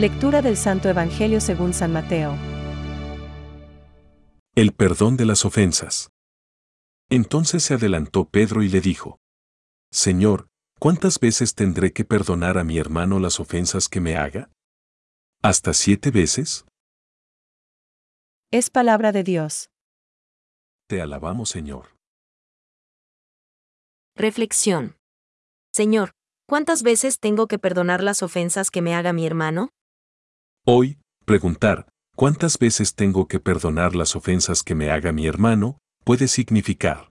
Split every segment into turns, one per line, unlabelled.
Lectura del Santo Evangelio según San Mateo.
El perdón de las ofensas. Entonces se adelantó Pedro y le dijo, Señor, ¿cuántas veces tendré que perdonar a mi hermano las ofensas que me haga? ¿Hasta siete veces?
Es palabra de Dios.
Te alabamos, Señor.
Reflexión. Señor, ¿cuántas veces tengo que perdonar las ofensas que me haga mi hermano?
Hoy, preguntar, ¿cuántas veces tengo que perdonar las ofensas que me haga mi hermano? puede significar.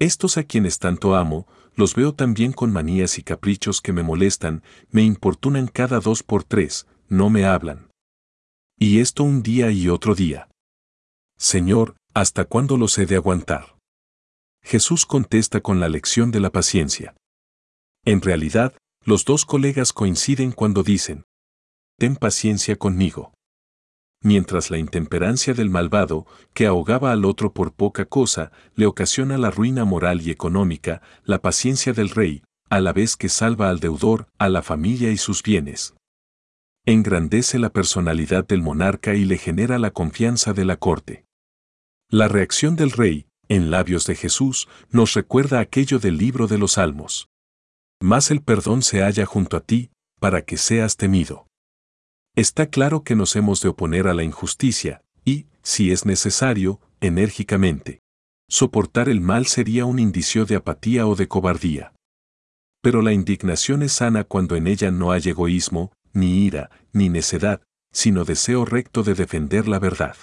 Estos a quienes tanto amo, los veo también con manías y caprichos que me molestan, me importunan cada dos por tres, no me hablan. Y esto un día y otro día. Señor, ¿hasta cuándo los he de aguantar? Jesús contesta con la lección de la paciencia. En realidad, los dos colegas coinciden cuando dicen, Ten paciencia conmigo. Mientras la intemperancia del malvado, que ahogaba al otro por poca cosa, le ocasiona la ruina moral y económica, la paciencia del rey, a la vez que salva al deudor, a la familia y sus bienes. Engrandece la personalidad del monarca y le genera la confianza de la corte. La reacción del rey, en labios de Jesús, nos recuerda aquello del libro de los Salmos. Más el perdón se halla junto a ti, para que seas temido. Está claro que nos hemos de oponer a la injusticia, y, si es necesario, enérgicamente. Soportar el mal sería un indicio de apatía o de cobardía. Pero la indignación es sana cuando en ella no hay egoísmo, ni ira, ni necedad, sino deseo recto de defender la verdad.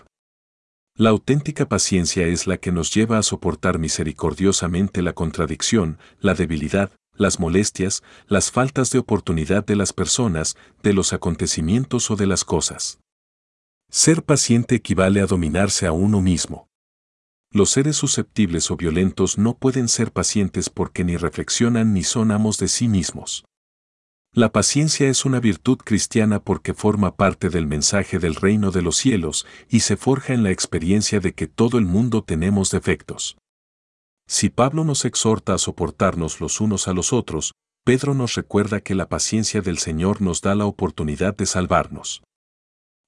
La auténtica paciencia es la que nos lleva a soportar misericordiosamente la contradicción, la debilidad, las molestias, las faltas de oportunidad de las personas, de los acontecimientos o de las cosas. Ser paciente equivale a dominarse a uno mismo. Los seres susceptibles o violentos no pueden ser pacientes porque ni reflexionan ni son amos de sí mismos. La paciencia es una virtud cristiana porque forma parte del mensaje del reino de los cielos y se forja en la experiencia de que todo el mundo tenemos defectos. Si Pablo nos exhorta a soportarnos los unos a los otros, Pedro nos recuerda que la paciencia del Señor nos da la oportunidad de salvarnos.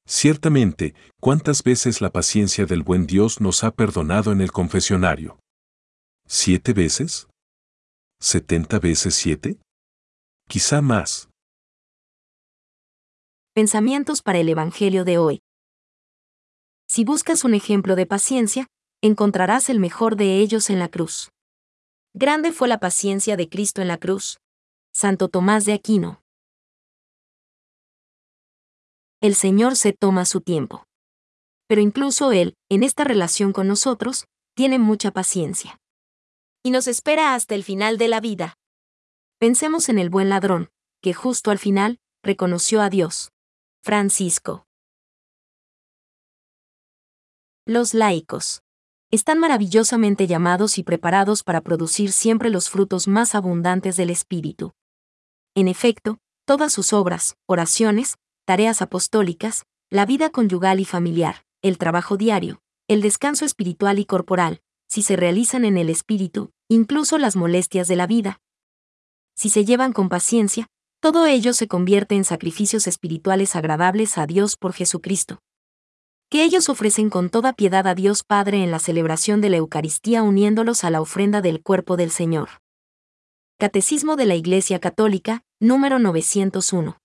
Ciertamente, ¿cuántas veces la paciencia del buen Dios nos ha perdonado en el confesionario? ¿Siete veces? ¿Setenta veces siete? Quizá más.
Pensamientos para el Evangelio de hoy. Si buscas un ejemplo de paciencia, encontrarás el mejor de ellos en la cruz. Grande fue la paciencia de Cristo en la cruz. Santo Tomás de Aquino. El Señor se toma su tiempo. Pero incluso Él, en esta relación con nosotros, tiene mucha paciencia. Y nos espera hasta el final de la vida. Pensemos en el buen ladrón, que justo al final, reconoció a Dios. Francisco. Los laicos están maravillosamente llamados y preparados para producir siempre los frutos más abundantes del Espíritu. En efecto, todas sus obras, oraciones, tareas apostólicas, la vida conyugal y familiar, el trabajo diario, el descanso espiritual y corporal, si se realizan en el Espíritu, incluso las molestias de la vida. Si se llevan con paciencia, todo ello se convierte en sacrificios espirituales agradables a Dios por Jesucristo que ellos ofrecen con toda piedad a Dios Padre en la celebración de la Eucaristía uniéndolos a la ofrenda del cuerpo del Señor. Catecismo de la Iglesia Católica, número 901.